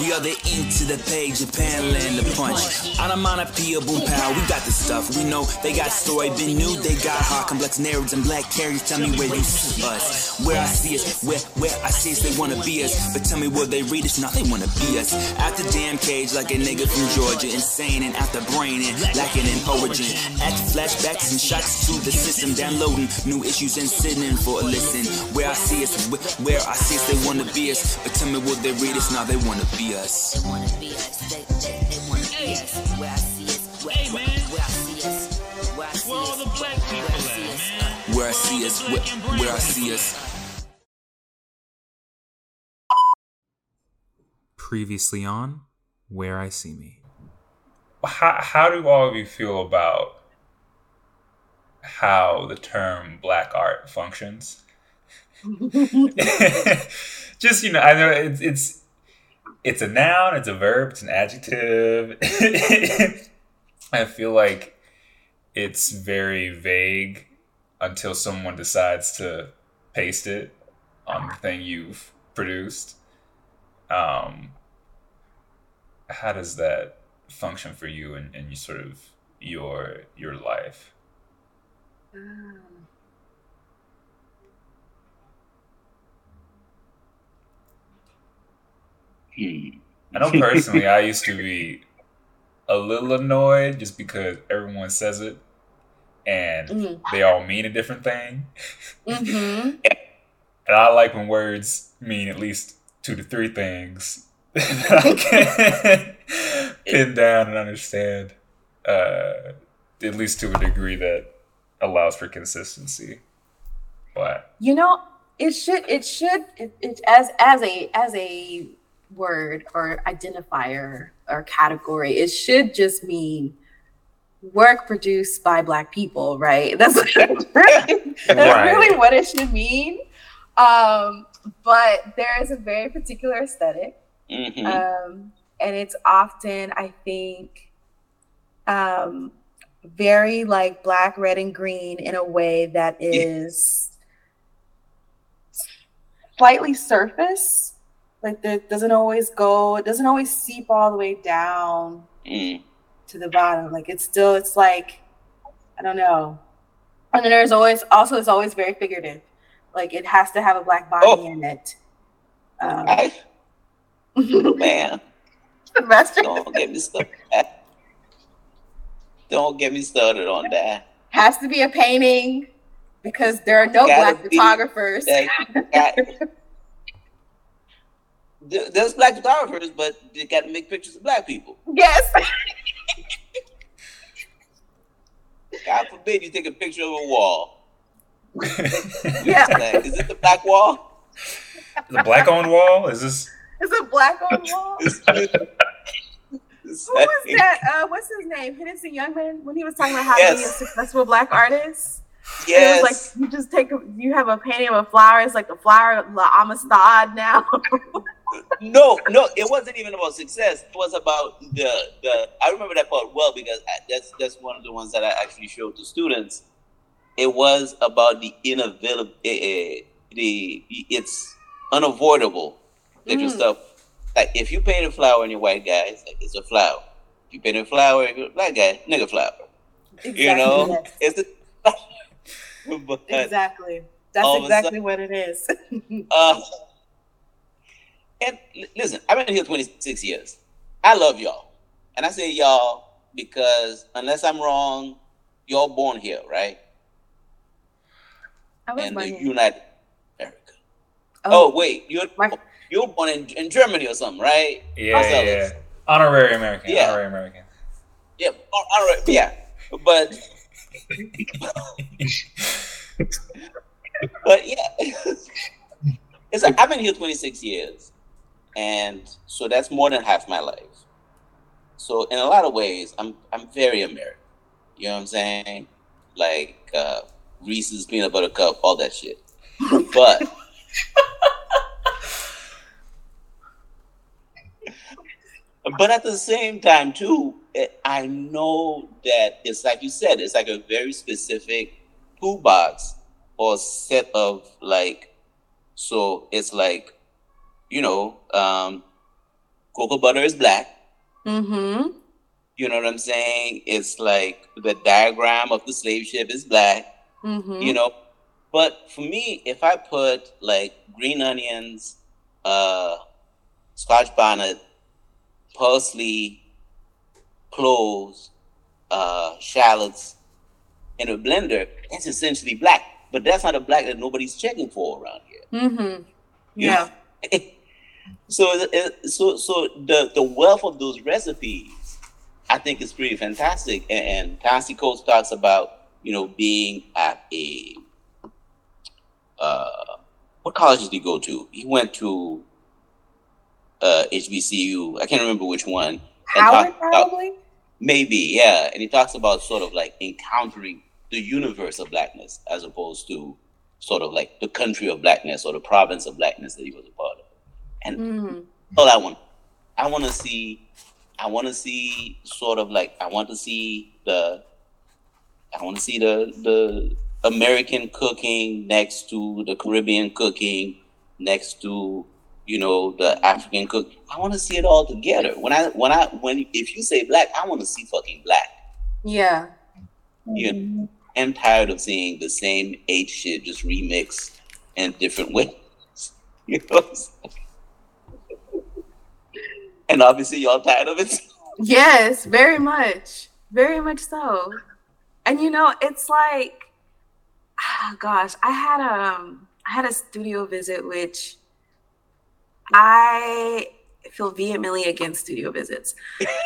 We are the ink to the page, Japan land the punch. Onomatopoeia, boom pow, we got the stuff. We know they got story, been new, they got hard, complex narratives and black carriers. Tell me where you see us. Where I see us, where where I see us, they wanna be us. But tell me where they read us, now they wanna be us. Out the damn cage like a nigga from Georgia, insane and out the brain and lacking in origin. At flashbacks and shots to the system, downloading new issues and sitting in for a listen. Where I see us, wh- where I see us, they wanna be us. But tell me will they read us, now they wanna be us. They wanna be us. They, they, they wanna be us. Where I see us. Where, Hey, where, man. where I see us. Where I see Where all us. the black people Where I at, see us. man? Uh, where I see us, where, where I see us. Previously on Where I See Me. how, how do all of you feel about how the term black art functions just you know i know it's it's it's a noun it's a verb it's an adjective. I feel like it's very vague until someone decides to paste it on the thing you've produced. Um how does that function for you and and you sort of your your life? Um, I know personally, I used to be a little annoyed just because everyone says it and Mhm. they all mean a different thing. mhm. And I like when words mean at least two to three things that I can pin down and understand, uh, at least to a degree that allows for consistency. But You know, it should it should it, it as as a as a word or identifier or category, it should just mean work produced by black people, right? That's that's Right. really what it should mean. Um, but there is a very particular aesthetic Mhm. um, and it's often i think um, very like black red and green in a way that is slightly surface like it doesn't always go it doesn't always seep all the way down Mm. to the bottom like it's still it's like i don't know and then there's always also it's always very figurative like it has to have a black body Oh. in it um, I, man, don't get me started. Don't get me started on that. has to be a painting because there are no black be. photographers. That- that- There's black photographers, but they got to make pictures of black people. yes. God forbid you take a picture of a wall. Yeah. Like, is it the black wall? the black on wall is this? Is a black on wall. It's- Who was that? Uh, what's his name? Hennessy Youngman when he was talking about how to be a successful black artist. Yes. It was like you just take a, you have a painting of a flower. It's like the flower La Amistad now. No, no, it wasn't even about success. It was about the the. I remember that part well because I, that's that's one of the ones that I actually showed to students. It was about the inavailable. Uh, the it's unavoidable that your Mm. stuff. Like if you paint a flower and you're white guy, it's like it's a flower. If you paint a flower and you're a black guy, nigga flower. You know, it's the. but exactly. That's a exactly what it is. uh, and listen, I've been here 26 years. I love y'all. And I say y'all because unless I'm wrong, y'all born here, right? I was In the wondering. United America. Oh. oh, wait, you're My- oh, you're born in, in Germany or something, right? Yeah, Marcelese. yeah. Honorary American. Yeah. Honorary American. Yeah, all all right, yeah. But but yeah, it's like I've been here 26 years, and so that's more than half my life. So in a lot of ways, I'm I'm very American. You know what I'm saying? Like uh, Reese's peanut butter cup, all that shit. But but at the same time too, eh, I know that it's like you said, it's like a very specific toolbox or set of like. So it's like, you know, um, cocoa butter is black. Mm-hmm. You know what I'm saying? It's like the diagram of the slave ship is black. Mm-hmm. You know, but for me, if I put like green onions, uh, scotch bonnet, parsley, cloves, uh, shallots in a blender, that's essentially black. But that's not a black that nobody's checking for around here. Mm-hmm. You Yeah. so, so, so the the wealth of those recipes, I think, is pretty fantastic. And, and Coates talks about you know being at a uh, what college did he go to? He went to uh, HBCU. I can't remember which one. Howard about- probably. Maybe, yeah. And he talks about sort of like encountering the universe of blackness as opposed to sort of like the country of blackness or the province of blackness that he was a part of. And Mm-hmm. all I want, I want to see, I want to see sort of like, I want to see the, I want to see the, the American cooking next to the Caribbean cooking, next to, you know, the African cook. I want to see it all together. When I, when I, when, if you say black, I want to see fucking black. Yeah. You know, I'm tired of seeing the same eight shit just remixed in different ways. You know what I'm saying? And obviously y'all tired of it. Yes, very much. Very much so. And you know, it's like ah, gosh, I had um I had a studio visit which I feel vehemently against studio visits.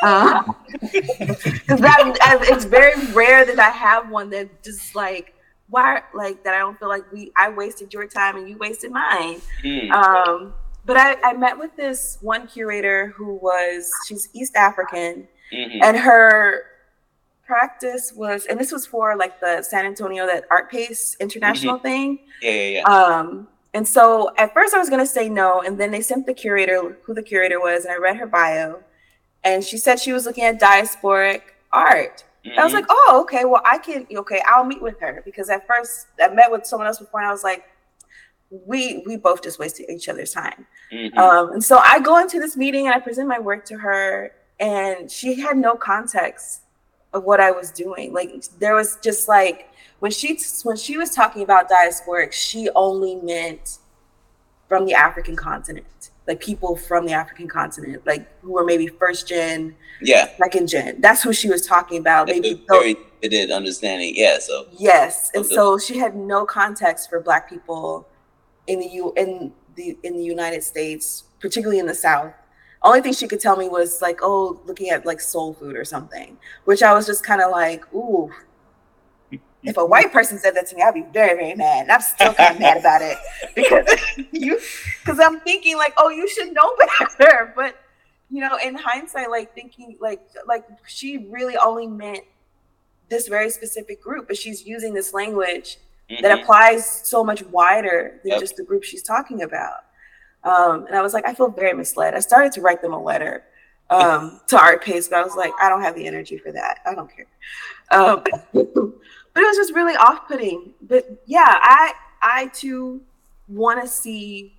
Um, 'cause that it's very rare that I have one that just like why like that I don't feel like we I wasted your time and you wasted mine. Mm, Um, but I, I met with this one curator who was she's East African, mhm, and her practice was, and this was for like the San Antonio that Artpace International thing. Yeah, yeah, yeah. Um, and so at first I was gonna say no, and then they sent the curator who the curator was, and I read her bio, and she said she was looking at diasporic art. I was Mhm, like, oh, okay, well, I can, okay, I'll meet with her. Because at first I met with someone else before, and I was like, we we both just wasted each other's time. mhm, Um, and so I go into this meeting and I present my work to her, and she had no context of what I was doing. Like there was just like when she when she was talking about diasporic, she only meant from the African continent, like people from the African continent, like who were maybe first gen, yeah. second gen. That's who she was talking about. That's Maybe very limited understanding. Yeah, so Yes, and so she had no context for Black people in the U in the in the United States, particularly in the South. Only thing she could tell me was like, oh, looking at like soul food or something, which I was just kind of like, ooh. If a white person said that to me, I'd be very, very mad. And I'm still kind of mad about it because you, because I'm thinking like, oh, you should know better. But you know, in hindsight, like thinking like, like she really only meant this very specific group, but she's using this language that mhm, applies so much wider than Yep. just the group she's talking about. Um, and I was like, I feel very misled. I started to write them a letter um, to Artpace, but I was like, I don't have the energy for that. I don't care. Um, but it was just really off-putting. But yeah, I I too want to see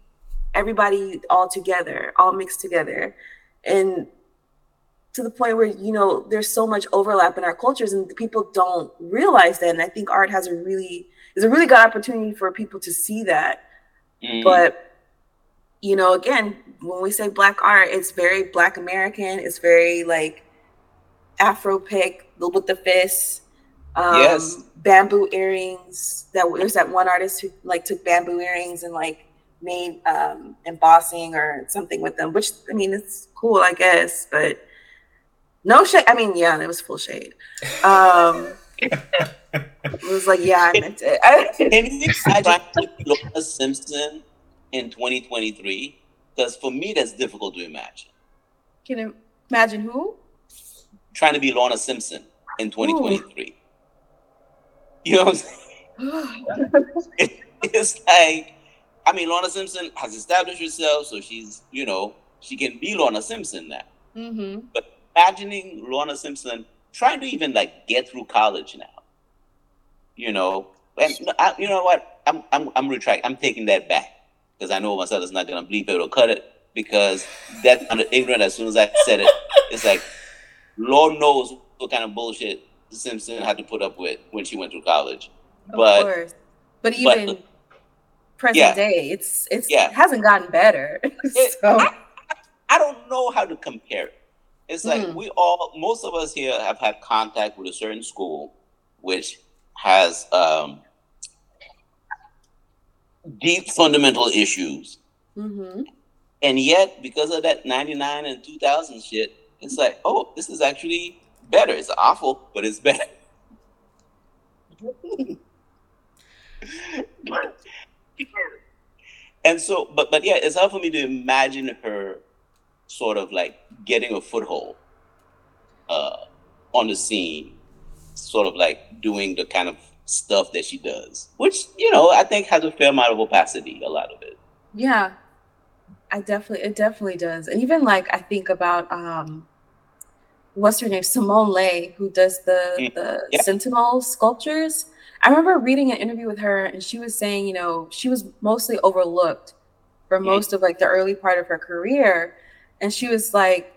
everybody all together, all mixed together, and to the point where you know there's so much overlap in our cultures, and people don't realize that. And I think art has a really is a really good opportunity for people to see that. mhm. But you know, again, when we say black art, it's very black American. It's very like Afro pick with the fists. Um, Yes. Bamboo earrings. That there's that one artist who like took bamboo earrings and like made um, embossing or something with them. Which I mean, it's cool, I guess, but no shade. I mean, yeah, it was full shade. Um, it was like, yeah, I meant it. Can you imagine Lorna Simpson in 2023? Because for me, that's difficult to imagine. Can you imagine who? Trying to be Lorna Simpson in 2023. You know what I'm saying? It's like, I mean, Lorna Simpson has established herself, so she's, you know, she can be Lorna Simpson now. mm-hmm. Imagining Lorna Simpson trying to even like get through college now, you know, and I, you know what? I'm I'm I'm retract. I'm taking that back because I know myself is not gonna bleep it or cut it. because that kind of ignorant as soon as I said it. It's like Lord knows what kind of bullshit Simpson had to put up with when she went through college. Of But course. But even present yeah. day, it's it's Yeah. it hasn't gotten better. It- so I, I don't know how to compare it. It's like Mm. we all, most of us here have had contact with a certain school which has um, deep fundamental issues. mhm. And yet, because of that 99 and 2000 shit, it's like, oh, this is actually better. It's awful, but it's better. and so, but but yeah, it's hard for me to imagine her sort of like getting a foothold uh, on the scene, sort of like doing the kind of stuff that she does, which you know I think has a fair amount of opacity. A lot of it. Yeah. I definitely it definitely does. And even like I think about um what's her name? Simone Leigh, who does the Mm, the yeah. Sentinel sculptures. I remember reading an interview with her and she was saying, you know, she was mostly overlooked for Mm. most of like the early part of her career. And she was like,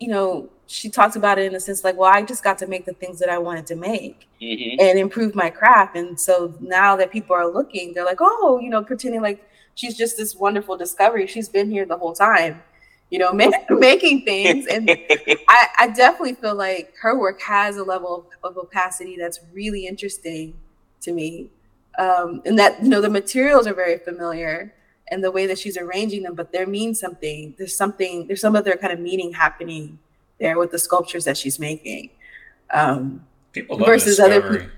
you know, she talked about it in a sense like, well, I just got to make the things that I wanted to make hmm and improve my craft. And so now that people are looking, they're like, oh, you know, pretending like she's just this wonderful discovery. She's been here the whole time, you know, ma- making things. And I, I definitely feel like her work has a level of opacity that's really interesting to me. Um, and that, you know, the materials are very familiar and the way that she's arranging them, but they mean something. There's something, there's some other kind of meaning happening there with the sculptures that she's making. Um, People love Versus Versus other discovery.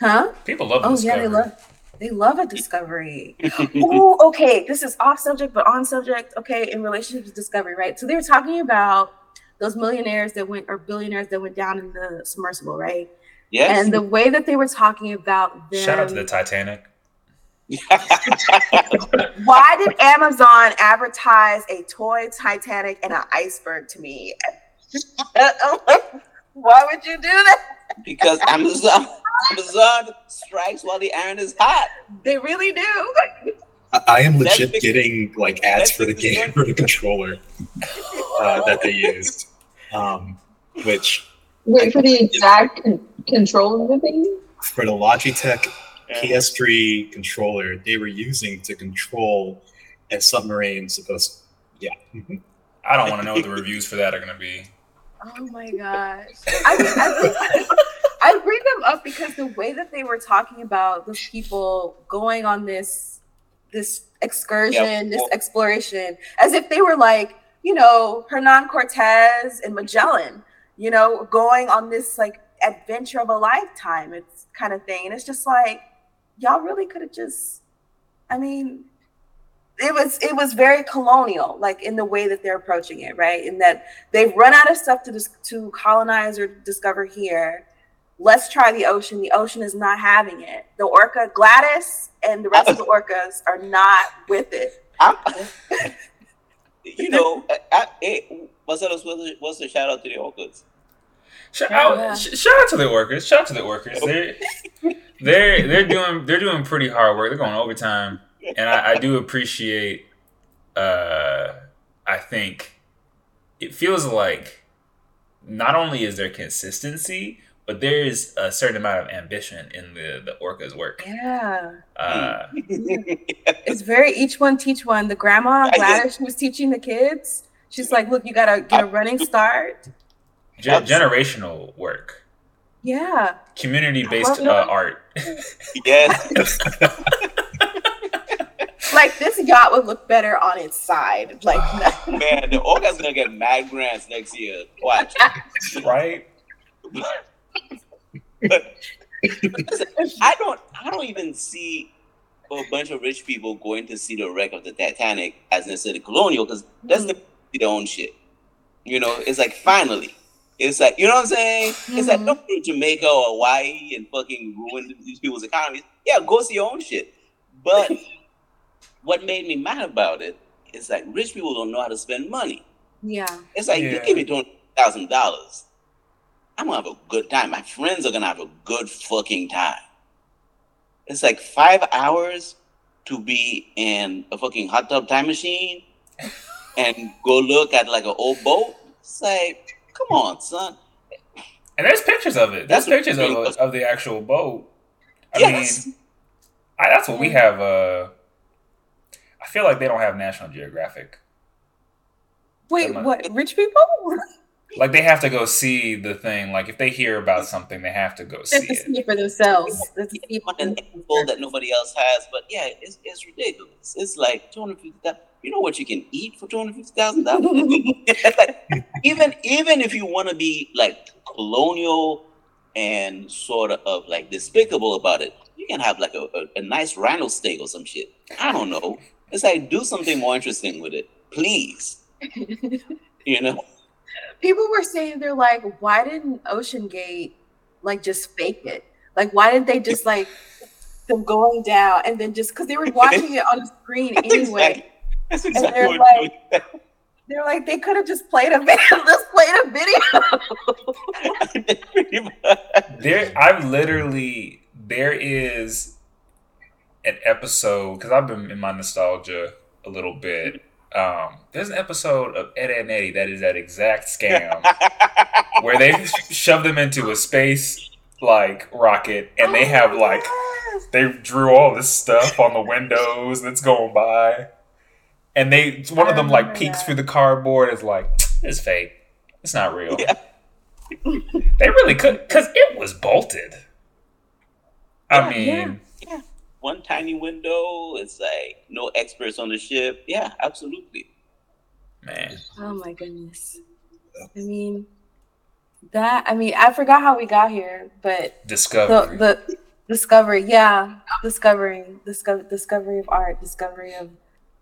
huh? People love Oh discovery. yeah, they love they love a discovery. oh, okay. This is off subject, but on subject. Okay, in relationship to discovery, right? So they were talking about those millionaires that went or billionaires that went down in the submersible, right? yes. And the way that they were talking about them. Shout out to the Titanic. why did Amazon advertise a toy Titanic and an iceberg to me? Why would you do that? because Amazon Amazon strikes while the iron is hot. They really do. I- I am legit Netflix- getting like ads for the game for the controller uh, that they used, um, which Wait for the exact con- control of the thing. for the Logitech PS3 controller they were using to control a submarine supposed. Yeah, mm-hmm. I don't want to know what the reviews for that are going to be. Oh my gosh. I, mean, I, bring, I bring them up because the way that they were talking about the people going on this this excursion, Yeah. this exploration, as if they were like, you know, Hernan Cortez and Magellan, you know, going on this like adventure of a lifetime. It's kind of thing. And it's just like, y'all really could have just I mean, it was it was very colonial, like in the way that they're approaching it, right? In that they've run out of stuff to dis- to colonize or discover here. Let's try the ocean. The ocean is not having it. The orca Gladys and the rest of the orcas are not with it. I'm, you know, I, I, hey, Marcelese, what's the, what's the shout out to the orcas? Shout Oh, out, yeah. sh- shout out to the orcas. Shout out to the workers. Oh. They're they're they're doing they're doing pretty hard work. They're going overtime, and I, I do appreciate. Uh, I think it feels like not only is there consistency, but there is a certain amount of ambition in the the orcas' work. Yeah, Uh, it's very each one teach one. The grandma I Gladys, she was teaching the kids. She's like, look, you gotta get a running start. ge- generational work, Yeah, community based uh, art. yes. like this yacht would look better on its side. Like, Man, the orcas gonna get mad grants next year. Watch. right? Listen, I don't I don't even see a bunch of rich people going to see the wreck of the Titanic as necessarily colonial because that's the their own shit. You know, it's like finally. It's like you know what I'm saying? It's like Mhm. don't go to Jamaica or Hawaii and fucking ruin these people's economies. Yeah, go see your own shit. But what made me mad about it is like rich people don't know how to spend money. yeah, It's like Yeah. you give me twenty thousand dollars, I'm gonna have a good time. My friends are gonna have a good fucking time. It's like five hours to be in a fucking hot tub time machine. and go look at like an old boat. Say, come on, son. And there's pictures of it. There's That's pictures of, was. of the actual boat. I yes. mean, I, that's what we have. Uh, I feel like they don't have National Geographic. Wait, Am I- what? Rich people? Like they have to go see the thing. Like if they hear about something, they have to go see to it. see it for themselves. They have to see it for that nobody else has. But yeah, it's, it's ridiculous. It's like two hundred fifty thousand. You know what you can eat for two hundred fifty thousand dollars? even even if you want to be like colonial and sort of like despicable about it, you can have like a, a, a nice rhino steak or some shit. I don't know. It's like do something more interesting with it, please. You know. People were saying they're like, why didn't OceanGate like just fake it? Like, why didn't they just like them going down and then just because they were watching it on the screen anyway? exactly, that's And exactly they're what like- They're like, they could have just played a video. Just played a video. There, I've literally there is an episode because I've been in my nostalgia a little bit. Um, there's an episode of Ed, Edd and Eddy that is that exact scam where they shove them into a space like rocket and they have like they drew all this stuff on the windows that's going by and they one of them like remember peeks that. through the cardboard is like it's fake it's not real Yeah. they really could because it was bolted i Yeah, mean One tiny window. It's like no experts on the ship. Yeah, absolutely. man Oh my goodness. I mean, that. I mean, I forgot how we got here, but the discovery the discovery, yeah, discovering discover discovery of art, discovery of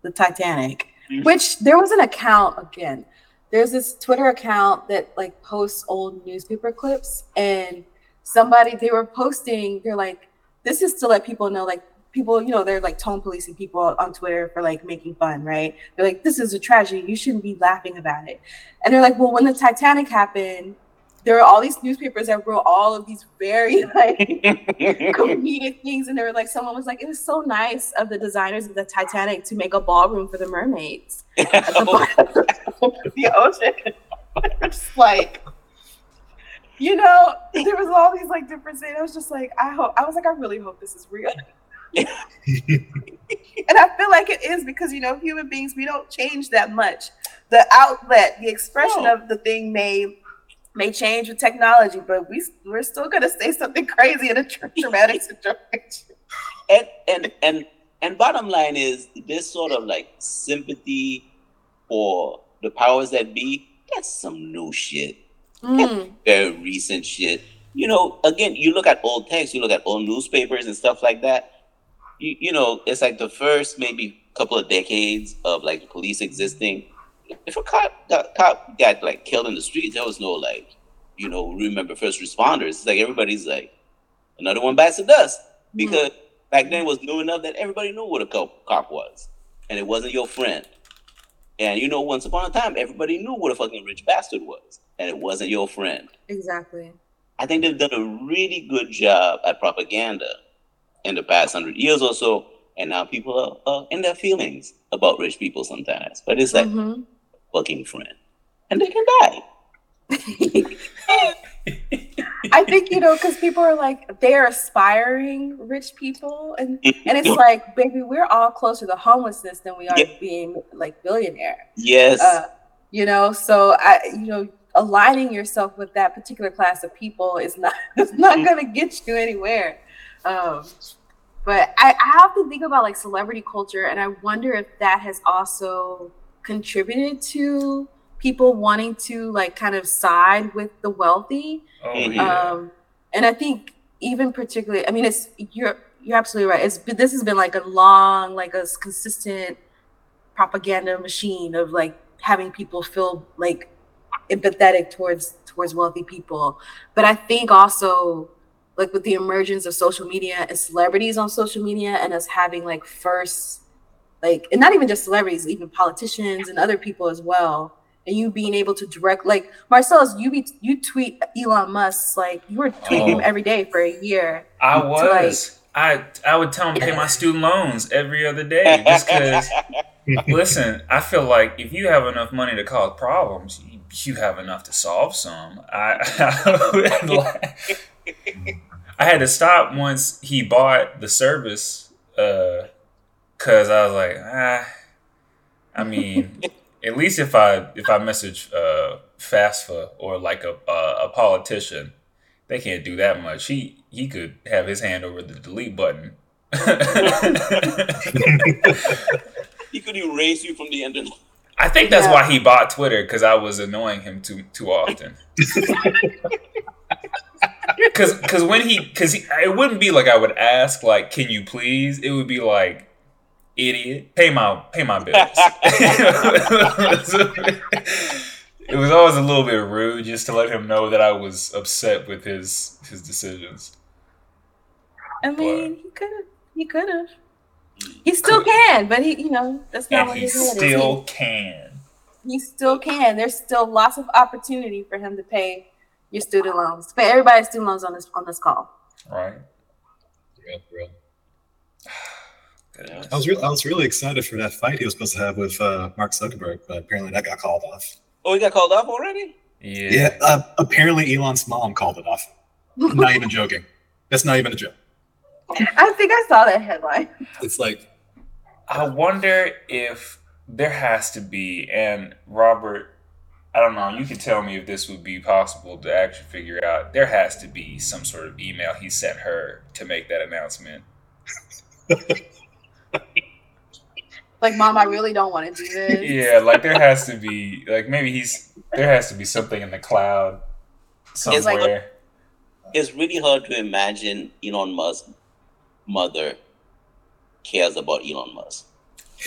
the Titanic. Which there was an account again. There's this Twitter account that like posts old newspaper clips, and somebody they were posting. They're like, this is to let people know, like people, you know, they're like tone policing people on Twitter for like making fun, right? They're like, this is a tragedy. You shouldn't be laughing about it. And they're like, well, when the Titanic happened, there were all these newspapers that wrote all of these very like comedic things, and they were like, someone was like, it was so nice of the designers of the Titanic to make a ballroom for the mermaids at the bottom of the ocean. just like, you know, there was all these like different things. I was just like, I hope. I was like, I really hope this is real. and I feel like it is because you know, human beings we don't change that much. The outlet, the expression No. of the thing may may change with technology, but we we're still gonna say something crazy in a tra- traumatic situation. and and and and bottom line is this sort of like sympathy for the powers that be. That's some new shit. Mm, very recent shit. You know, again, you look at old texts, you look at old newspapers and stuff like that. You, you know, it's like the first maybe couple of decades of like police existing. If a cop got, cop got like killed in the street, there was no like, you know, remember first responders. It's like everybody's like, another one bites the dust because back then it was new enough that everybody knew what a cop, cop was, and it wasn't your friend. And you know, once upon a time, everybody knew what a fucking rich bastard was, and it wasn't your friend. exactly. I think they've done a really good job at propaganda in the past hundred years or so, and now people are, are in their feelings about rich people sometimes. But it's like Mhm. Fucking friend, and they can die. I think you know because people are like they're aspiring rich people, and and it's like, baby, we're all closer to homelessness than we are Yeah. being like billionaire. yes, Uh, you know, so I, you know, aligning yourself with that particular class of people is not it's not going to get you anywhere. Um, but I, I often think about like celebrity culture, and I wonder if that has also contributed to people wanting to like kind of side with the wealthy. oh Mhm. yeah Um, and I think even particularly, I mean, it's you're you're absolutely right. It's been- this has been like a long, like a consistent propaganda machine of like having people feel like empathetic towards towards wealthy people. But I think also like with the emergence of social media and celebrities on social media and us having like first like and not even just celebrities, even politicians and other people as well. And you being able to direct like Marcelese, you be you tweet Elon Musk like you were tweeting him Oh. every day for a year. i to, like- was i i would tell him to pay my student loans every other day just because Listen, I feel like if you have enough money to cause problems, you, you have enough to solve some. I, I had to stop once he bought the service uh, because I was like, ah, I mean, at least if I if I message uh, FAFSA or like a, a a politician, they can't do that much. He he could have his hand over the delete button. He could erase you from the internet. I think that's Yeah. why he bought Twitter because I was annoying him too too often. Because because when he because it wouldn't be like I would ask like can you please it would be like idiot pay my pay my bills. it was always a little bit rude just to let him know that I was upset with his his decisions. I mean, he could have. He could have. He still can, but he, you know, that's not And what he his head still can. is. He, he still can. There's still lots of opportunity for him to pay your student loans. Pay everybody's student loans on this on this call. Right. Real, real. Goodness. I was re- I was really excited for that fight he was supposed to have with uh, Mark Zuckerberg, but apparently that got called off. Oh, he got called off already? Yeah. Yeah, uh, apparently Elon's mom called it off. I'm not even joking. That's not even a joke. I think I saw that headline. It's like I wonder if there has to be, and Robert, I don't know, you can tell me if this would be possible to actually figure out. There has to be some sort of email he sent her to make that announcement. Like, mom, I really don't want to do this. Yeah, like there has to be, like maybe he's, there has to be something in the cloud somewhere. It's really hard to imagine Elon Musk's mother cares about Elon Musk.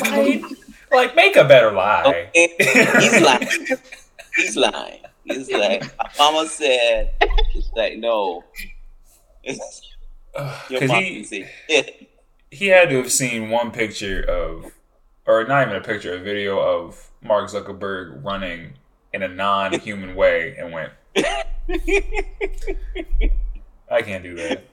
Right? Like make a better lie. Okay, he's lying. He's lying. He's like, my mama said, it's like, no. Your Because mom he, can see. Yeah. he had to have seen one picture of, or not even a picture, a video of Mark Zuckerberg running in a non-human way, and went, "I can't do that."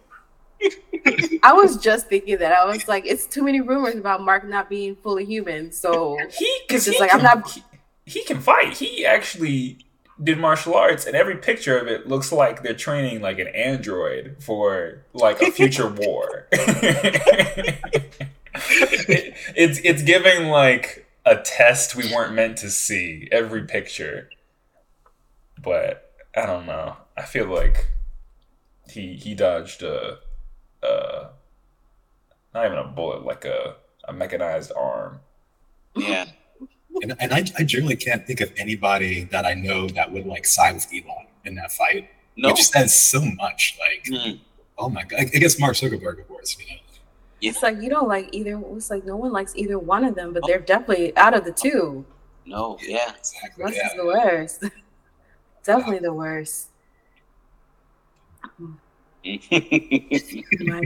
I was just thinking that. I was like, it's too many rumors about Mark not being fully human. So He, because It's he, like, I'm not- he, he can fight. He actually did martial arts, and every picture of it looks like they're training like an android for like a future war. It- it's it's giving like a test we weren't meant to see. Every picture, but I don't know. I feel like he he dodged a, a not even a bullet, like a a mechanized arm. Yeah. and, and I, I generally can't think of anybody that I know that would like side with Elon in that fight. No. Which says so much. Like, Mm. oh my god, I guess Mark Zuckerberg, of course. You know, it's like you don't like either. It's like no one likes either one of them, but they're definitely out of the two. No, yeah. exactly. Musk Yeah. is the worst. definitely the worst. My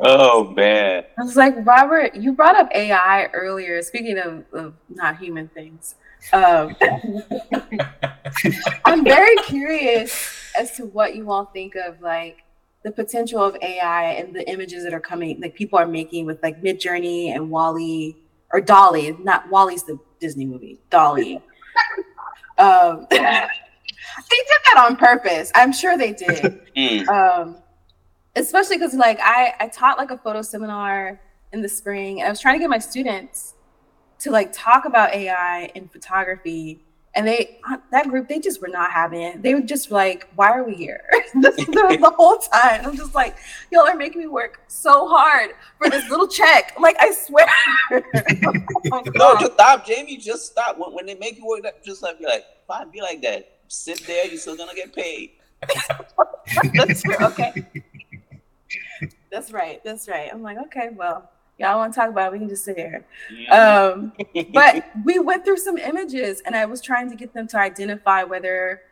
oh man. I was like, Robert, you brought up AI earlier. Speaking of, of not human things, um, I'm very curious as to what you all think of like the potential of AI and the images that are coming, like people are making with like Midjourney and WALL-E or DALL-E. Not WALL-E's the Disney movie. DALL-E. Um, they did that on purpose. I'm sure they did Mm. um especially because like i i taught like a photo seminar in the spring and i was trying to get my students to like talk about ai in photography and they uh, that group they just were not having it they were just like why are we here this is the, the whole time i'm just like y'all are making me work so hard for this little check like i swear Oh No, just stop, Jamie. Just stop. When, when they make you work, that just like be like, fine, be like that. Sit there. You're still gonna get paid. that's true. Okay. That's right. That's right. I'm like, okay, well, y'all want to talk about it? We can just sit here. Um, but we went through some images, and I was trying to get them to identify whether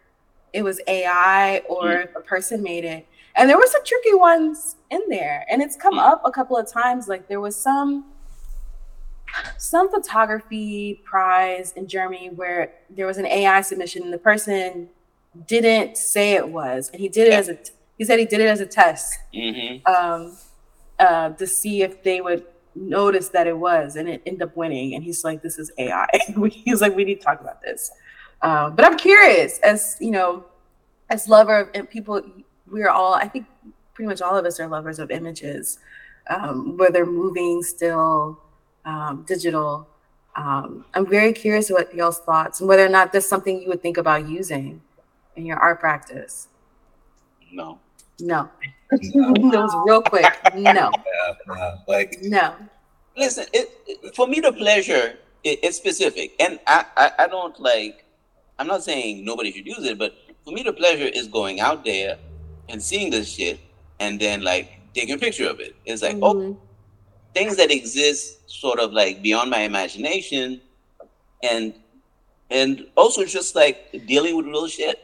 it was AI or if a person made it. And there were some tricky ones in there, and it's come up a couple of times. Like there was some some photography prize in Germany where there was an AI submission, and the person didn't say it was, and he did it as a he said he did it as a test hmm um, uh, to see if they would noticed that it was, and it ended up winning. And he's like, "This is AI." he's like, "We need to talk about this." Um, but I'm curious, as you know, as lover and people, we're all. I think pretty much all of us are lovers of images, um, whether moving, still, um, digital. Um, I'm very curious what y'all's thoughts and whether or not that's something you would think about using in your art practice. No. No. it was real quick. No. Yeah, yeah, like No. Listen, it, it- for me the pleasure it, it's specific, and I, I I don't like. I'm not saying nobody should use it, but for me the pleasure is going out there and seeing this shit, and then like taking a picture of it. It's like oh, Mhm. things that exist sort of like beyond my imagination, and and also just like dealing with real shit.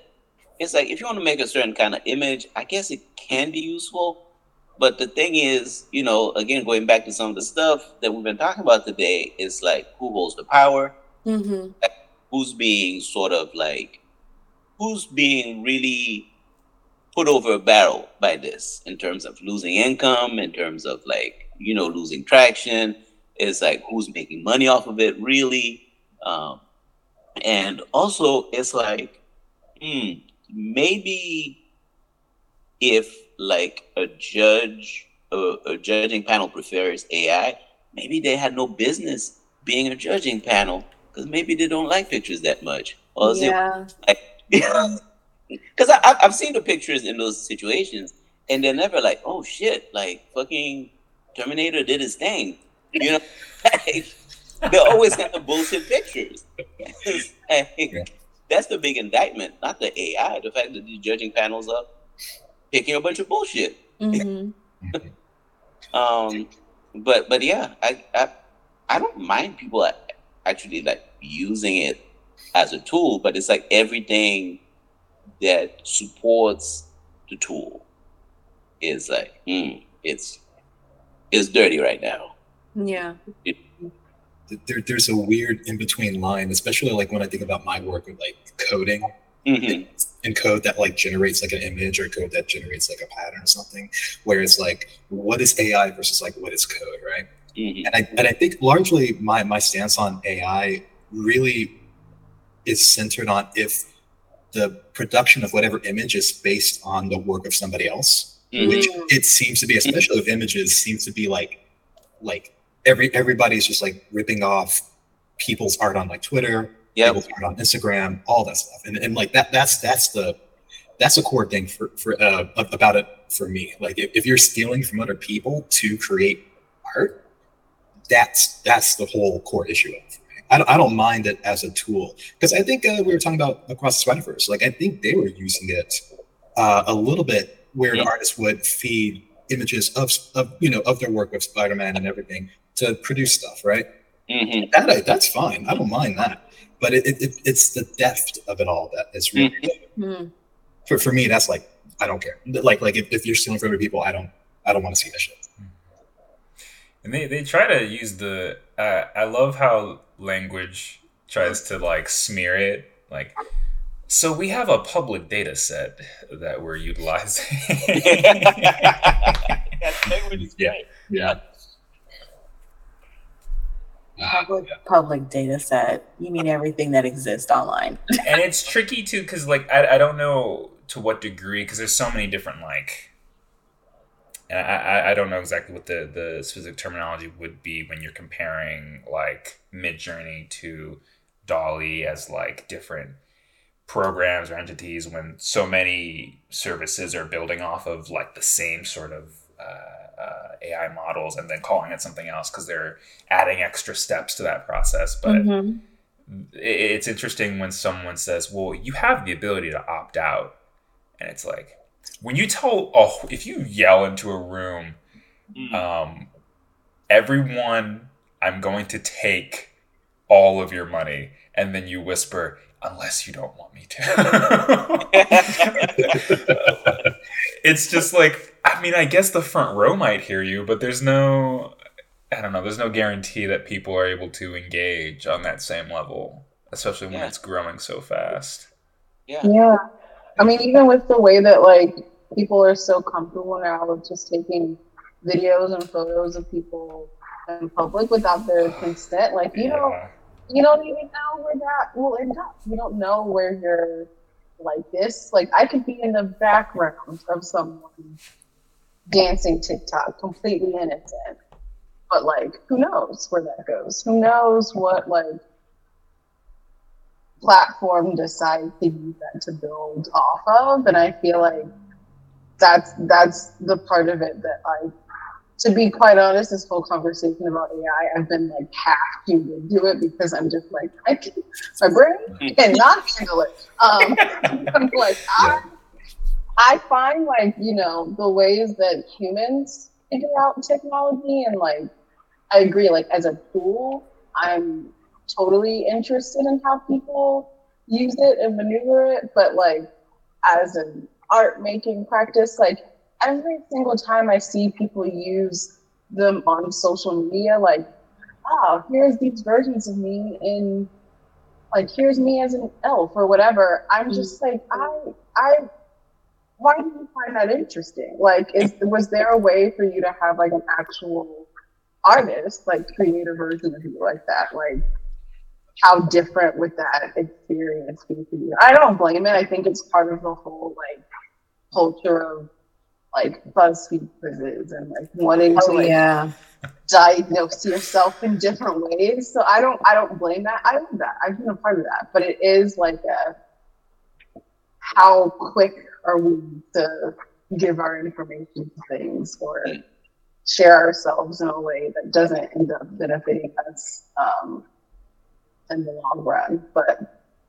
It's like if you want to make a certain kind of image, I guess it can be useful. But the thing is, you know, again, going back to some of the stuff that we've been talking about today, is like who holds the power, Mhm. who's being sort of like, who's being really put over a barrel by this in terms of losing income, in terms of like, you know, losing traction. It's like who's making money off of it, really. Um, and also, it's like, hmm, maybe if like a judge, a, a judging panel prefers AI, maybe they had no business being a judging panel because maybe they don't like pictures that much. Or is it because I, I- I've seen the pictures in those situations, and they're never like, "Oh shit!" Like fucking Terminator did his thing, you know. they're always kind of bullshit pictures. Like, That's the big indictment, not the AI. The fact that the judging panels are picking a bunch of bullshit. Mhm. Um, but but yeah, I I, I don't mind people actually like using it as a tool, but it's like everything that supports the tool is like, hmm, it's it's dirty right now. Yeah. There, there's a weird in between line, especially like when I think about my work with like coding hmm and code that like generates like an image or code that generates like a pattern or something, where it's like what is AI versus like what is code, right? hmm And I and I think largely my my stance on AI really is centered on if the production of whatever image is based on the work of somebody else, which Mm. it seems to be, especially with images, seems to be like like every everybody's just like ripping off people's art on like Twitter, Yep. people's art on Instagram, all that stuff, and and like that that's that's the that's a core thing for for uh, about it for me. Like if, if you're stealing from other people to create art, that's that's the whole core issue of it. I don't, I don't mind it as a tool because I think uh, we were talking about across the Spider-Verse. Like I think they were using it uh, a little bit where Yeah. an artist would feed images of, of you know of their work with Spider-Man and everything to produce stuff, right? hmm That I, that's fine. I don't mind that. But it, it, it, it's the depth of it all that is really Mhm. for, for me. That's like I don't care. Like like if, if you're stealing from other people, I don't I don't want to see that shit. And they, they try to use the. Uh, I love how language tries to like smear it. Like, so we have a public data set that we're utilizing. Yeah. Yeah. Public, public data set. You mean everything that exists online? and it's tricky too because like I, I don't know to what degree because there's so many different like and I, I- I don't know exactly what the, the specific terminology would be when you're comparing like Midjourney to DALL-E as like different programs or entities when so many services are building off of like the same sort of uh, uh, AI models and then calling it something else because they're adding extra steps to that process. But Mhm. it- it's interesting when someone says, "Well, you have the ability to opt out," and it's like when you tell, oh, if you yell into a room, um, everyone, I'm going to take all of your money, and then you whisper, unless you don't want me to. it's just like, I mean, I guess the front row might hear you, but there's no, I don't know, there's no guarantee that people are able to engage on that same level, especially when Yeah. it's growing so fast. yeah. Yeah. I mean, even with the way that like people are so comfortable now with just taking videos and photos of people in public without their consent. Like you don't Yeah. you don't even know where that will end up. You don't know where you're like this. Like I could be in the background of someone dancing TikTok, completely innocent. But like, who knows where that goes? Who knows what like platform decides to use that to build off of? And I feel like that's that's the part of it that I to be quite honest, this whole conversation about AI, I've been like half tuned do it because I'm just like, I can, my brain cannot handle it. Um, I'm like, I, I find like, you know, the ways that humans figure out technology and like, I agree, like as a tool, I'm totally interested in how people use it and maneuver it, but like as an art making practice, like every single time I see people use them on social media, like, oh, here's these versions of me in, like, here's me as an elf or whatever. I'm just mm-hmm. like, I, I, why do you find that interesting? Like, is was there a way for you to have like an actual artist like create a version of you like that? Like, how different would that experience be for you? I don't blame it. I think it's part of the whole like culture of like BuzzFeed quizzes and like wanting oh, to Oh like yeah. diagnose yourself in different ways. So I don't I don't blame that. I love that. I've been a part of that. But it is like a how quick are we to give our information to things or share ourselves in a way that doesn't end up benefiting us um, in the long run. But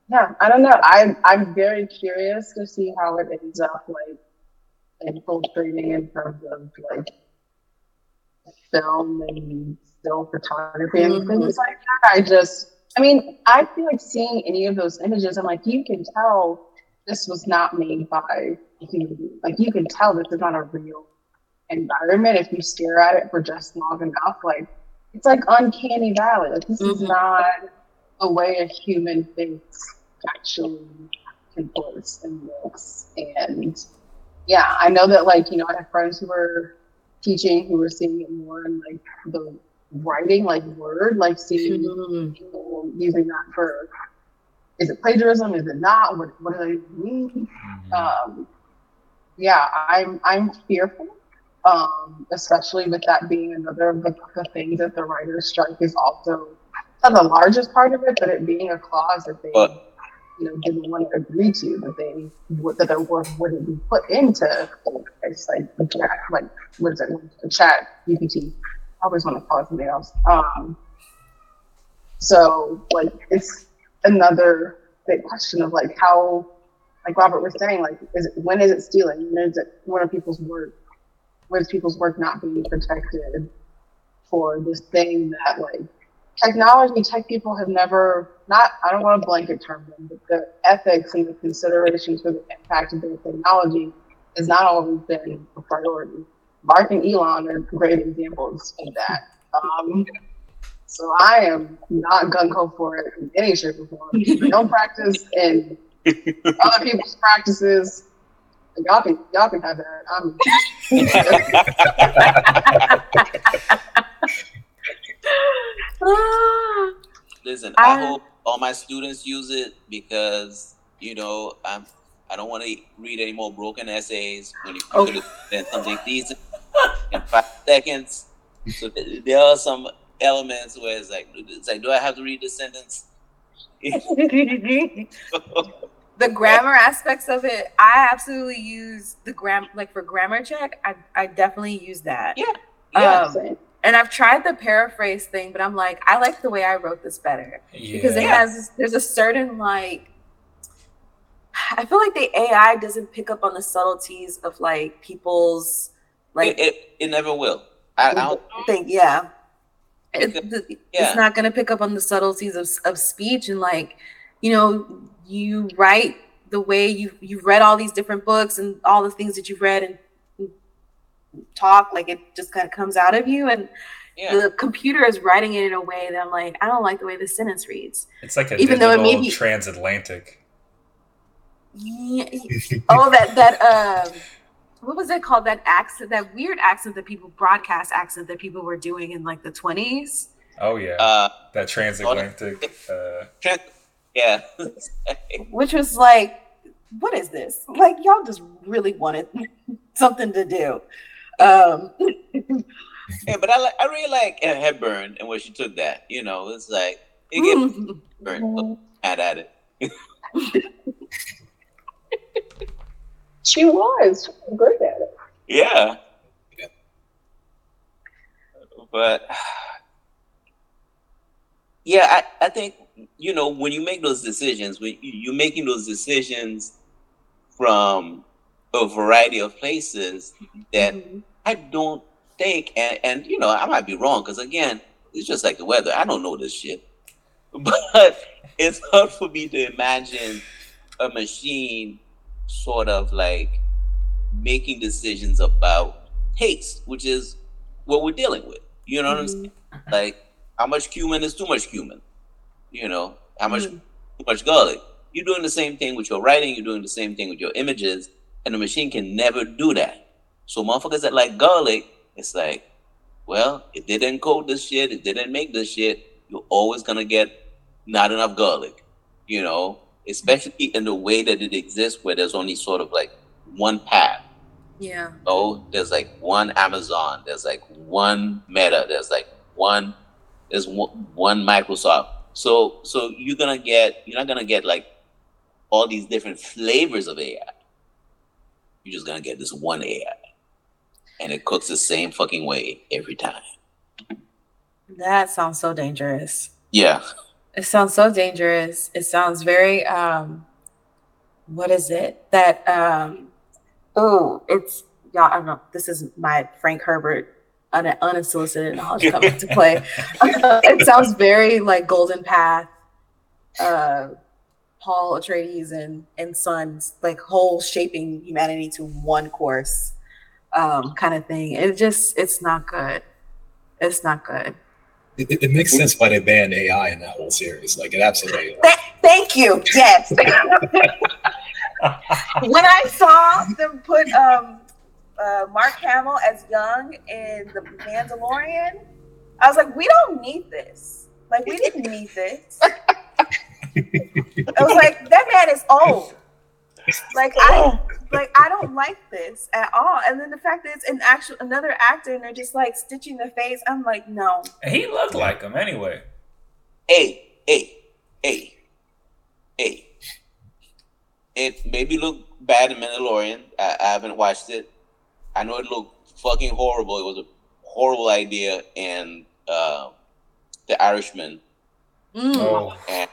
yeah, I don't know. I'm I'm very curious to see how it ends up like infiltrating in terms of like film and still photography and Mhm. things like that. I just, I mean, I feel like seeing any of those images, I'm like, you can tell this was not made by human. Like, you can tell this is not a real environment if you stare at it for just long enough. Like, it's like uncanny valley. Like, this is Mhm. not the way a human thinks actually comports and looks. And yeah, I know that like, you know, I have friends who were teaching who were seeing it more in like the writing, like word, like seeing Mhm. people using that for is it plagiarism? Is it not? What what do they mean? Um yeah, I'm I'm fearful. Um, especially with that being another of the, the things that the writer's strike is also not the largest part of it, but it being a clause that they But- you know didn't want to agree to that they that their work wouldn't be put into it's like a chat like what is it a ChatGPT. I always want to call it something else. Um so like it's another big question of like how like Robert was saying, like is it when is it stealing? When is it when are people's work when is people's work not being protected for this thing that like technology tech people have never not I don't want to blanket term them, but the ethics and the considerations for the impact of their technology has not always been a priority. Mark and Elon are great examples of that. Um, so I am not gung ho for it in any shape or form. I don't practice in other people's practices. Y'all can y'all can have that. I'm Ah. Listen, I, I- hope all my students use it because you know I'm. I don't want to read any more broken essays when you could have done something decent in five seconds. So there are some elements where it's like, it's like, do I have to read the sentence? the grammar aspects of it, I absolutely use the gram like for grammar check. I, I definitely use that. Yeah. Yeah. Um, and I've tried the paraphrase thing, but I'm like, I like the way I wrote this better because it Yeah. has there's a certain like I feel like the AI doesn't pick up on the subtleties of like people's like it, it, it never will. I, I don't. think yeah. It, Okay. Yeah. It's not going to pick up on the subtleties of, of speech and like, you know, you write the way you you've read all these different books and all the things that you've read and talk like it just kind of comes out of you and Yeah. the computer is writing it in a way that I'm like, I don't like the way this sentence reads. It's like a Even though it may be- transatlantic. Yeah. Oh, that that um what was it called? That accent, that weird accent that people broadcast accent that people were doing in like the twenties. Oh yeah, Uh, that transatlantic. Uh, Trent, yeah. which was like, what is this? Like y'all just really wanted something to do. Um, yeah, but I like, I really like uh, Hepburn and where she took that. You know, it's like it gave mm, Hepburn mad at it. She was good at it. Yeah. Yeah. But yeah, I, I think you know when you make those decisions, when you- you're making those decisions from a variety of places that mhm. I don't think, and, and you know, I might be wrong because again, it's just like the weather. I don't know this shit, but it's hard for me to imagine a machine sort of like making decisions about taste, which is what we're dealing with. You know what I'm saying? Like, how much cumin is too much cumin? You know, how much Mm. too much garlic? You're doing the same thing with your writing. You're doing the same thing with your images, and the machine can never do that. So motherfuckers that like garlic, it's like, well, it didn't encode this shit. It didn't make this shit. You're always gonna get not enough garlic. You know, especially in the way that it exists, where there's only sort of like one path. Yeah. Oh, there's like one Amazon. There's like one Meta. There's like one. There's one, Microsoft. So so you're gonna get you're not gonna get like all these different flavors of AI. You're just gonna get this one AI, and it cooks the same fucking way every time. That sounds so dangerous. Yeah, It sounds so dangerous. It sounds very um what is it? That um oh, it's y'all I don't know. This is my Frank Herbert un- unsolicited knowledge coming to play. it sounds very like Golden Path, uh Paul Atreides and and Sons, like whole shaping humanity to one course um kind of thing. It just it's not good. It's not good. It, it- makes sense why they banned AI in that whole series. Like it absolutely. Th- thank you. Yes. when I saw them put um, uh, Mark Hamill as young in the Mandalorian, I was like, we don't need this. Like, we didn't need this. I was like, that man is old. Like I, like I don't like this at all. And then the fact that it's an actual another actor and they're just like stitching the face, I'm like, no. he looked like him anyway. hey, hey, hey, hey. It maybe look bad in Mandalorian. I, I haven't watched it. I know it looked fucking horrible. It was a horrible idea and uh, The Irishman. Mm. Oh, And,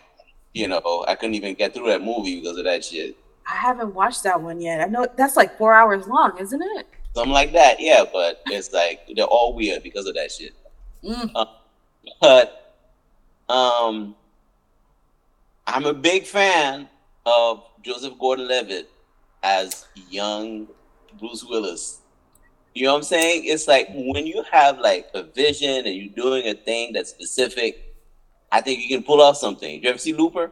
you know, I couldn't even get through that movie because of that shit. I haven't watched that one yet. I know that's like four hours long, isn't it? Something like that, yeah, but it's like they're all weird because of that shit. Mm. But um I'm a big fan of Joseph Gordon-Levitt as young Bruce Willis. You know what I'm saying? It's like when you have like a vision and you're doing a thing that's specific, I think you can pull off something. You ever see Looper?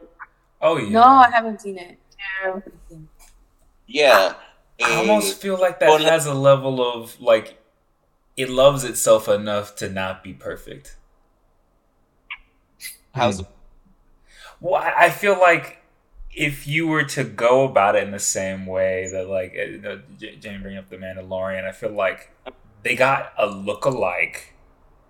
oh yeah. No, I haven't seen it. Yeah. I almost feel like that Gordon- has a level of like it loves itself enough to not be perfect. How's Well, I I feel like if you were to go about it in the same way that like uh, you know, J- Jamie bringing up the Mandalorian, I feel like they got a look-alike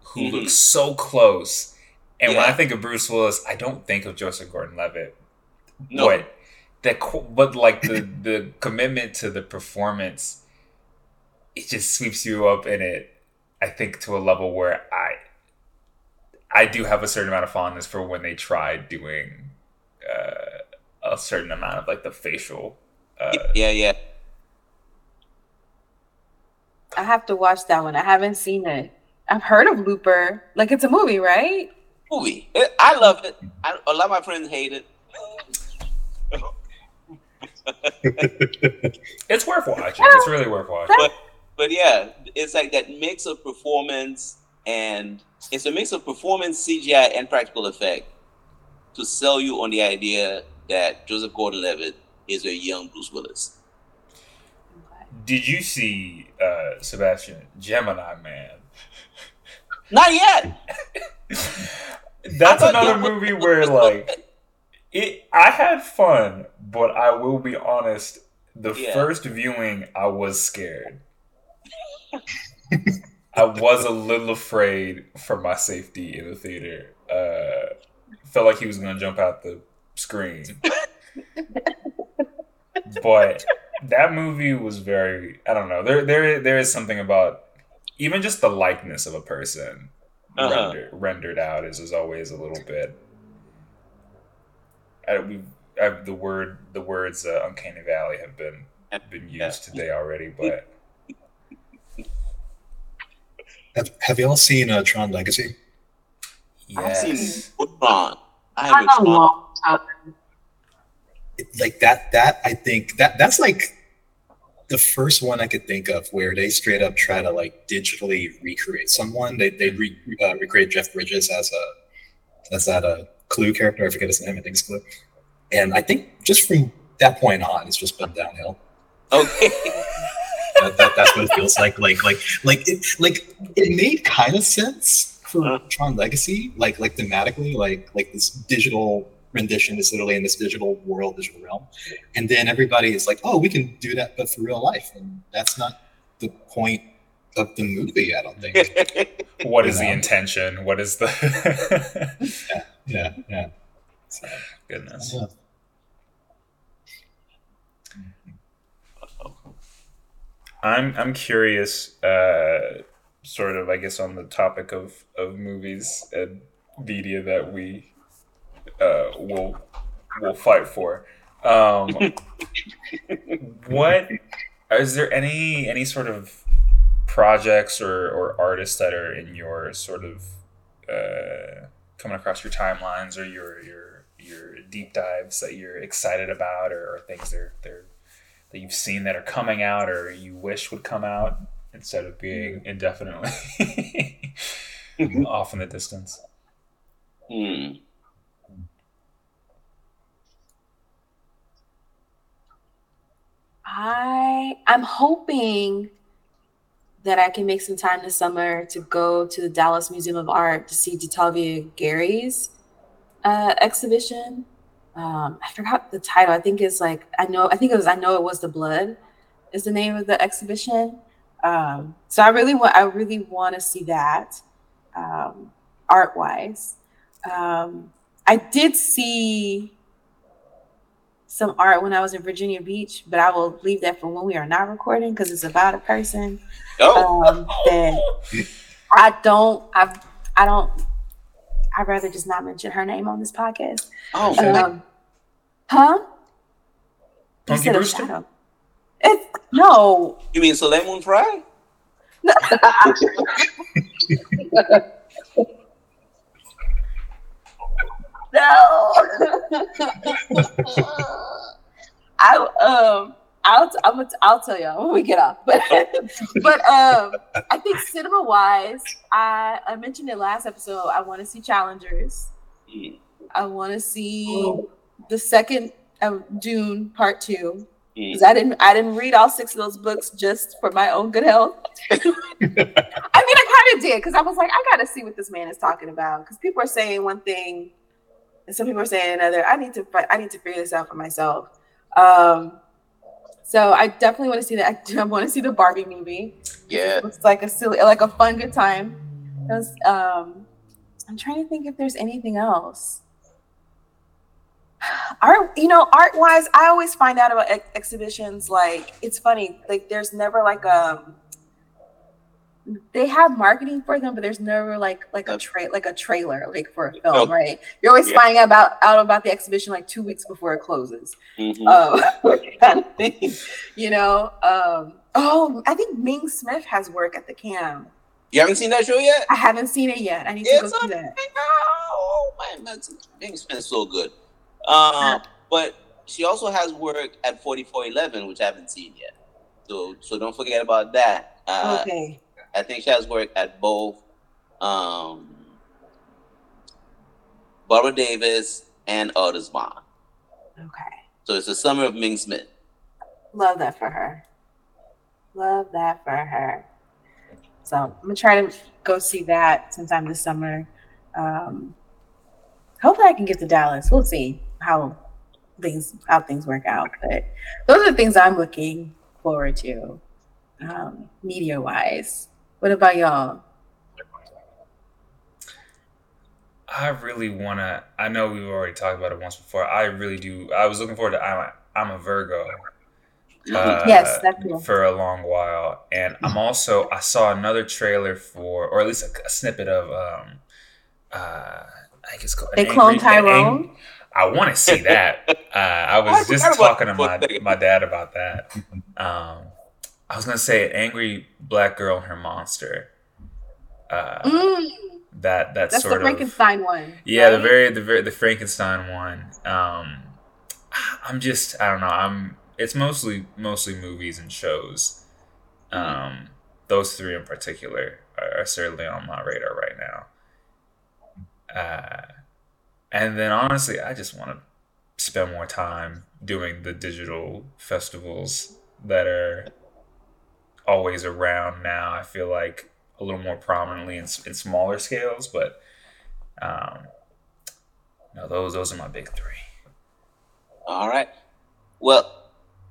who Mhm. looks so close. And when I think of Bruce Willis, I don't think of Joseph Gordon-Levitt. No. But the but like the the commitment to the performance, it just sweeps you up in it. I think to a level where I I do have a certain amount of fondness for when they tried doing uh, a certain amount of like the facial. Uh, yeah, yeah. I have to watch that one. I haven't seen it. I've heard of Looper. Like it's a movie, right? Movie. I love it. I, a lot of my friends hate it. it's worth watching. It's really worth watching. but but yeah, it's like that mix of performance and it's a mix of performance, CGI, and practical effect to sell you on the idea that Joseph Gordon-Levitt is a young Bruce Willis. Did you see uh, Sebastien Gemini Man? Not yet. That's another movie where like it. I had fun, but I will be honest. The Yeah. first viewing, I was scared. I was a little afraid for my safety in the theater. Uh, felt like he was gonna jump out the screen. but that movie was very I don't know. There there there is something about even just the likeness of a person Uh-huh. rendered, rendered out is, is always a little bit I, we I, the word the words uh, uncanny valley have been been used today already but Have, have y'all seen uh, Tron Legacy? I've seen yes Tron. I I haven't a long time. It- like that that I think that that's like the first one I could think of where they straight up try to like digitally recreate someone. They they re, uh, recreate Jeff Bridges as a as that uh, Clu character. I forget his name. I think it's Clu. And I think just from that point on, it's just been downhill. Okay. That, that, that's what it feels like. Like like like it like it made kind of sense for Uh. Tron Legacy, like like thematically, like like this digital rendition is literally in this digital world, digital realm, and then everybody is like, oh, we can do that, but for real life, and that's not the point of the movie. I don't think. what is the intention what is the yeah, yeah. So, goodness yeah. I'm I'm curious, uh, sort of, I guess, on the topic of, of movies and media that we uh, will will fight for. Um, what is there any any sort of projects or, or artists that are in your sort of uh, coming across your timelines or your your your deep dives that you're excited about or, or things they're they're that you've seen that are coming out or you wish would come out instead of being indefinitely off in the distance. Hmm. I I'm hoping that I can make some time this summer to go to the Dallas Museum of Art to see Detavia Gary's uh, exhibition. Um, I forgot the title. I think it's like I know. I think it was I know it was the blood is the name of the exhibition. Um, so I really want I really want to see that um, art wise. Um, I did see some art when I was in Virginia Beach, but I will leave that for when we are not recording because it's about a person Oh. um, that I don't, I, I don't, I'd rather just not mention her name on this podcast. oh. Um, huh? You Punky said a Brewster? shadow. It's no, You mean Soleil Moon Frye? no. I um. I'll t- I'm t- I'll tell y'all when we get off, but but um I think cinema wise, I I mentioned it last episode. I want to see Challengers. I want to see the second of Dune Part Two because I didn't I didn't read all six of those books just for my own good health. I mean, I kind of did because I was like, I got to see what this man is talking about because people are saying one thing some people are saying another. I need to fi- I need to figure this out for myself. Um, so I definitely want to see that. I, want to see the Barbie movie. Yeah. it's like a silly, like a fun, good time. 'Cause, um, I'm trying to think if there's anything else. Art, you know, art wise, I always find out about ex- exhibitions. Like it's funny, like there's never like um, they have marketing for them, but there's never like like a tra- like a trailer like for a film, Oh. right? You're always Yeah. finding out about out about the exhibition like two weeks before it closes Mhm. um, kind of thing, you know. Um, oh, I think Ming Smith has work at the Cam. you haven't seen that show yet? I haven't seen it yet. I need to go see that. Oh that's Bing's been so good. Uh, but she also has work at 4411, which I haven't seen yet. So so don't forget about that. Uh, okay. I think she has work at both um, Barbara Davis and Otis Bond. Okay. So it's the summer of Ming Smith. Love that for her. Love that for her. So I'm gonna try to go see that sometime this summer. Um, hopefully, I can get to Dallas. We'll see how things how things work out. But those are the things I'm looking forward to, um, media wise. What about y'all? I really want to. I know we've already talked about it once before. I really do. I was looking forward to I'm a, I'm a Virgo. uh, Yes, that's cool. for a long while, and I'm also I saw another trailer for, or at least a, a snippet of, um, uh, I think it's called. They an cloned Angry- Ang- Tyrone. I want to see that. Uh, I I was just talking to my my dad about that. Um, I was gonna say an angry black girl and her monster. Uh, Mm, that that that's sort the of Frankenstein one. yeah, the very the very the Frankenstein one. Um, I'm just I don't know. I'm it's mostly mostly movies and shows. Um, those three in particular are, are certainly on my radar right now. Uh, and then honestly, I just want to spend more time doing the digital festivals that are always around now. I feel like a little more prominently in, in smaller scales, but um, no, those those are my big three. All right. Well,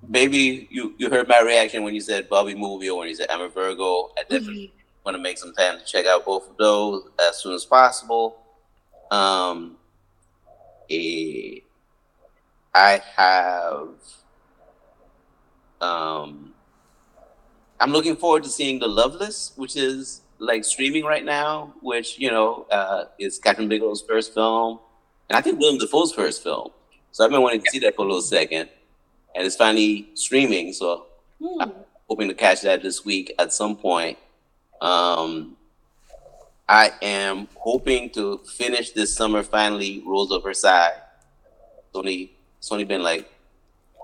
baby, you, you heard my reaction when you said Bobby movie or when you said I'm a Virgo. I definitely want to make some time to check out both of those as soon as possible. Um, eh, I have. Um, I'm looking forward to seeing The Loveless, which is like streaming right now, which you know uh, is Kathryn Bigelow's first film, and I think Willem Dafoe's first film. So I've been wanting to see that for a little second, and it's finally streaming. So Hmm. hoping to catch that this week at some point. Um, I am hoping to finish this summer finally Rose of Versailles. It's only it's only been like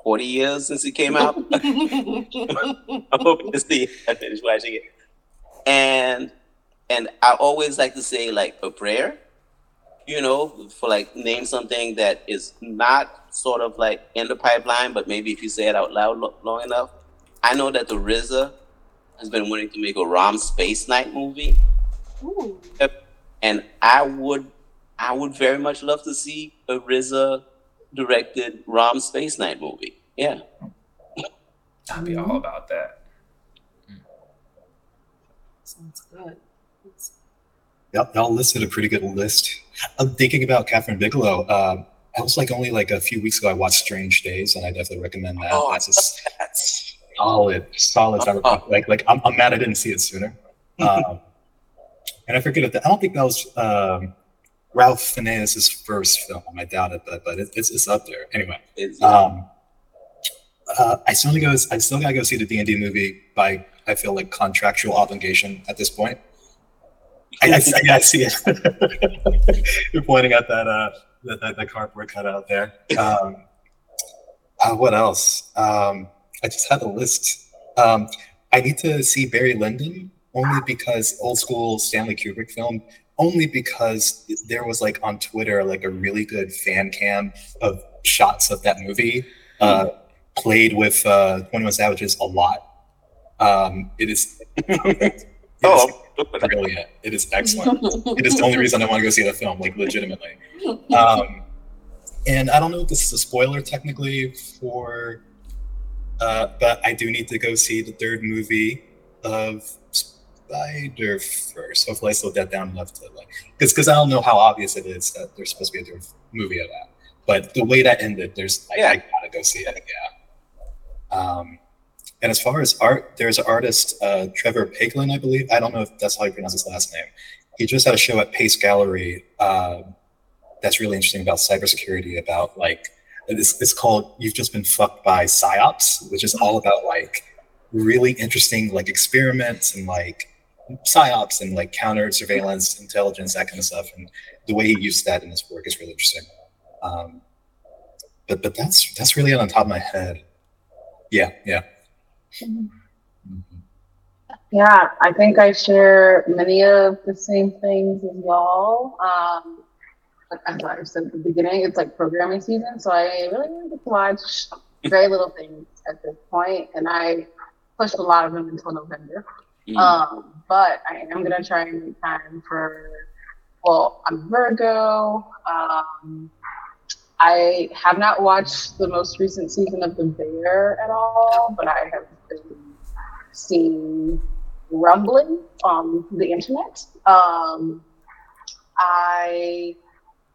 forty years since it came out. I'm hoping to see I finish watching it. And and I always like to say like a prayer, you know, for like name something that is not sort of like in the pipeline, but maybe if you say it out loud lo- long enough. I know that the RZA has been wanting to make a Rom Spaceknight movie, Ooh. and I would I would very much love to see a RZA directed Rom Spaceknight movie. Yeah. I'd be all about that. Sounds good. It's- Y'all, y'all listed a pretty good list. I'm thinking about Kathryn Bigelow. Um, I was like only like a few weeks ago. I watched Strange Days, and I definitely recommend that. Oh, I That's a s- solid, solid. genre. Oh. Like, like I'm, I'm mad I didn't see it sooner. Um, and I forget if that. I don't think that was um, Ralph Fiennes' first film. I doubt it, but but it, it's it's up there anyway. It's, Um, uh, I still go. I still gotta go see the D and D movie by I feel like contractual obligation at this point. I, I, see- I see it. You're pointing at that uh that, that, that cardboard cutout there. Um, uh, what else? Um, I just had a list. Um, I need to see Barry Lyndon only because old school Stanley Kubrick film. Only because there was like on Twitter like a really good fan cam of shots of that movie uh, played with uh, Twenty One Savages a lot. Um, it is. it is oh, brilliant. It is excellent. It is the only reason I want to go see the film, like legitimately. Um, and I don't know if this is a spoiler technically for, uh, but I do need to go see the third movie of Spider-Verse. Hopefully, I slowed that down enough to like, because because I don't know how obvious it is that there's supposed to be a third movie of that. But the way that ended, there's I, I gotta go see it. Yeah. Um, and as far as art, there's an artist, uh, Trevor Paglen, I believe. I don't know if that's how you pronounce his last name. He just had a show at Pace Gallery uh, that's really interesting about cybersecurity. About like it's, it's called "You've Just Been Fucked by Psyops," which is all about like really interesting like experiments and like psyops and like counter surveillance intelligence that kind of stuff. And the way he used that in his work is really interesting. Um, but but that's that's really on top of my head. Yeah, yeah. Mhm. Yeah, I think I share many of the same things as y'all. Um, as I said at the beginning, it's like programming season, so I really need to watch very little things at this point, and I pushed a lot of them until November. Mm. Um, but I am gonna try and make time for. Well, I'm Virgo. Um, I have not watched the most recent season of The Bear at all, but I have been seeing rumbling on the internet. Um, I,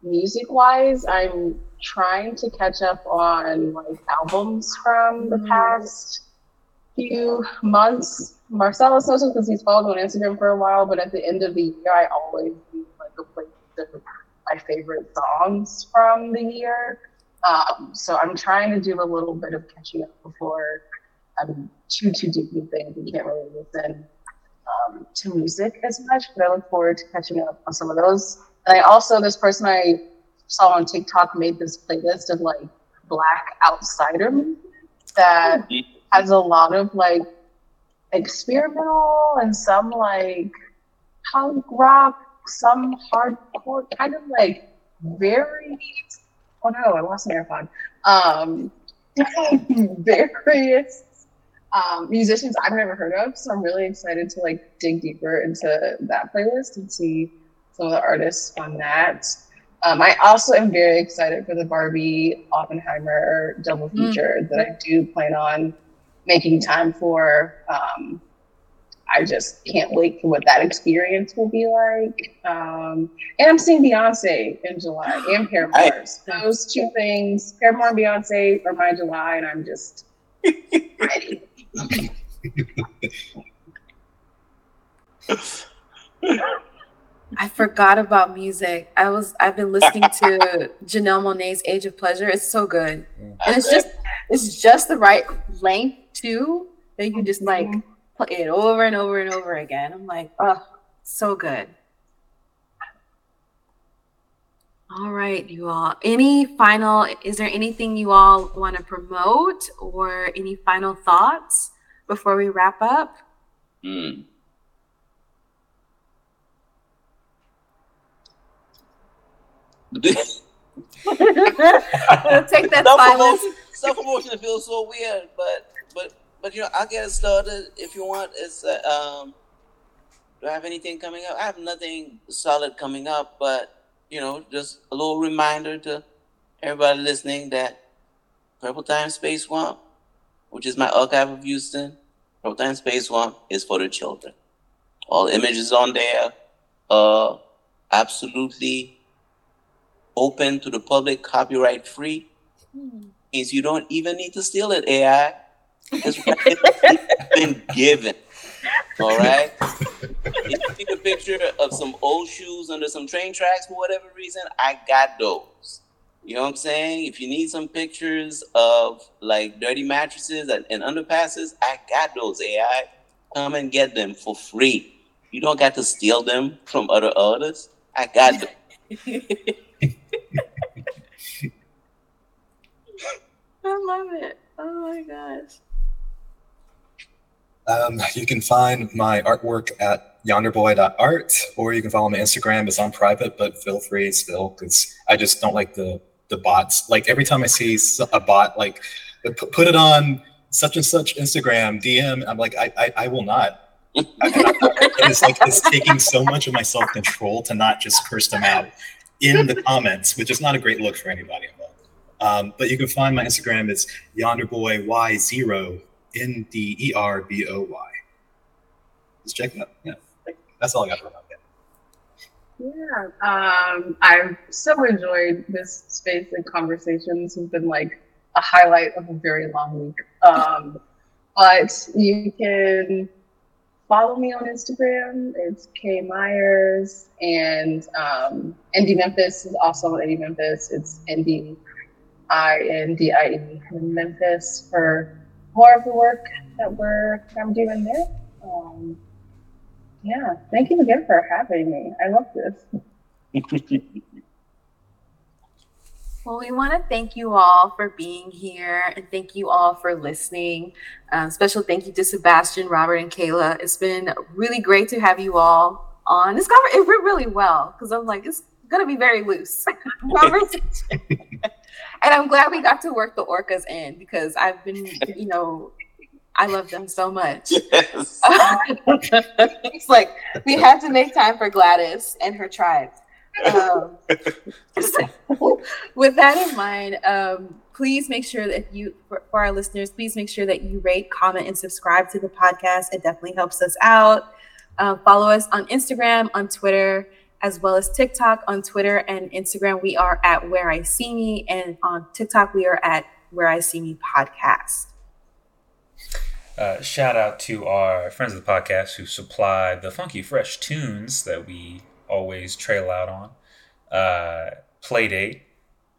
music wise, I'm trying to catch up on like albums from the past few months. Marcelese knows because he's followed me on Instagram for a while, but at the end of the year, I always do like a playlist of my favorite songs from the year. Um, so I'm trying to do a little bit of catching up before I'm too too deep in things and can't really listen um, to music as much. But I look forward to catching up on some of those. And I also this person I saw on TikTok made this playlist of like Black outsider music that has a lot of like experimental and some like punk rock, some hardcore, kind of like very. Oh no, I lost my AirPod. Um, various um, musicians I've never heard of, so I'm really excited to like dig deeper into that playlist and see some of the artists on that. Um, I also am very excited for the Barbie Oppenheimer double feature that I do plan on making time for. Um, I just can't wait for what that experience will be like. Um, and I'm seeing Beyonce in July and Paramore. Those two things, Paramore and Beyonce, are my July, and I'm just ready. I forgot about music. I was I've been listening to Janelle Monae's Age of Pleasure. It's so good. And it's just it's just the right length too. That you just like play it over and over and over again. I'm like, oh, so good. All right, you all. Any final is there anything you all want to promote or any final thoughts before we wrap up? Mm. Take that Self silence. self promotion feels so weird, but but you know I'll get it started if you want. It's uh, um, do I have anything coming up? I have nothing solid coming up, but you know just a little reminder to everybody listening that Purple Time Space Swamp, which is my archive of Houston, Purple Time Space Swamp is for the children. All images on there, are absolutely open to the public, copyright free. Means you don't even need to steal it, AI. It's been given. All right. If you take a picture of some old shoes under some train tracks for whatever reason, I got those. You know what I'm saying? If you need some pictures of like dirty mattresses and, and underpasses, I got those. AI, come and get them for free. You don't got to steal them from other artists. I got them. I love it. Oh my gosh. Um, you can find my artwork at yonderboy.art, or you can follow my Instagram. It's on private, but feel free still, because I just don't like the the bots. Like every time I see a bot, like put it on such and such Instagram DM, I'm like, I I, I will not. It's like it's taking so much of my self control to not just curse them out in the comments, which is not a great look for anybody. Um, but you can find my Instagram is yonderboy y zero N D E R B O Y. Just check it out. Yeah, that's all I got for that. Yeah, um, I've so enjoyed this space and conversations have been like a highlight of a very long week. Um, but you can follow me on Instagram. It's K Myers and um, Indie Memphis is also on Indie Memphis. It's Indie I N D I E Memphis for more of the work that we're I'm doing there. Um, yeah, thank you again for having me. I love this. Well, we want to thank you all for being here and thank you all for listening. Um, special thank you to Sebastien, Robert, and Kayla. It's been really great to have you all on. This conver- it went really well because I'm like, it's going to be very loose conversation. And I'm glad we got to work the orcas in because I've been, you know, I love them so much. Yes. it's like we had to make time for Gladis and her tribe. Um, with that in mind, um, please make sure that you, for, for our listeners, please make sure that you rate, comment, and subscribe to the podcast. It definitely helps us out. Uh, follow us on Instagram, on Twitter, as well as TikTok. On Twitter and Instagram, we are at Where I See Me, and on TikTok, we are at Where I See Me Podcast. Uh, shout out to our friends of the podcast who supply the funky, fresh tunes that we always trail out on. Uh, Playdate,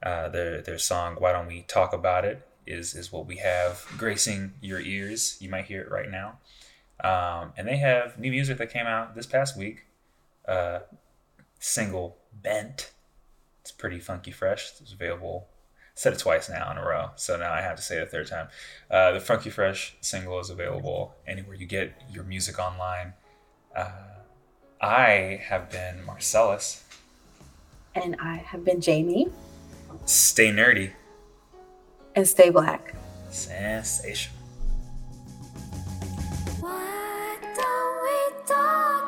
uh, their their song "Why Don't We Talk About It" is is what we have gracing your ears. You might hear it right now. Um, and they have new music that came out this past week. Uh, single bent. It's pretty funky fresh. It's available. I said it twice now in a row, so now I have to say it a third time. Uh, the Funky Fresh single is available anywhere you get your music online. Uh, I have been Marcelese. And I have been Jamie. Stay nerdy. And stay black. Sensation. Why don't we talk?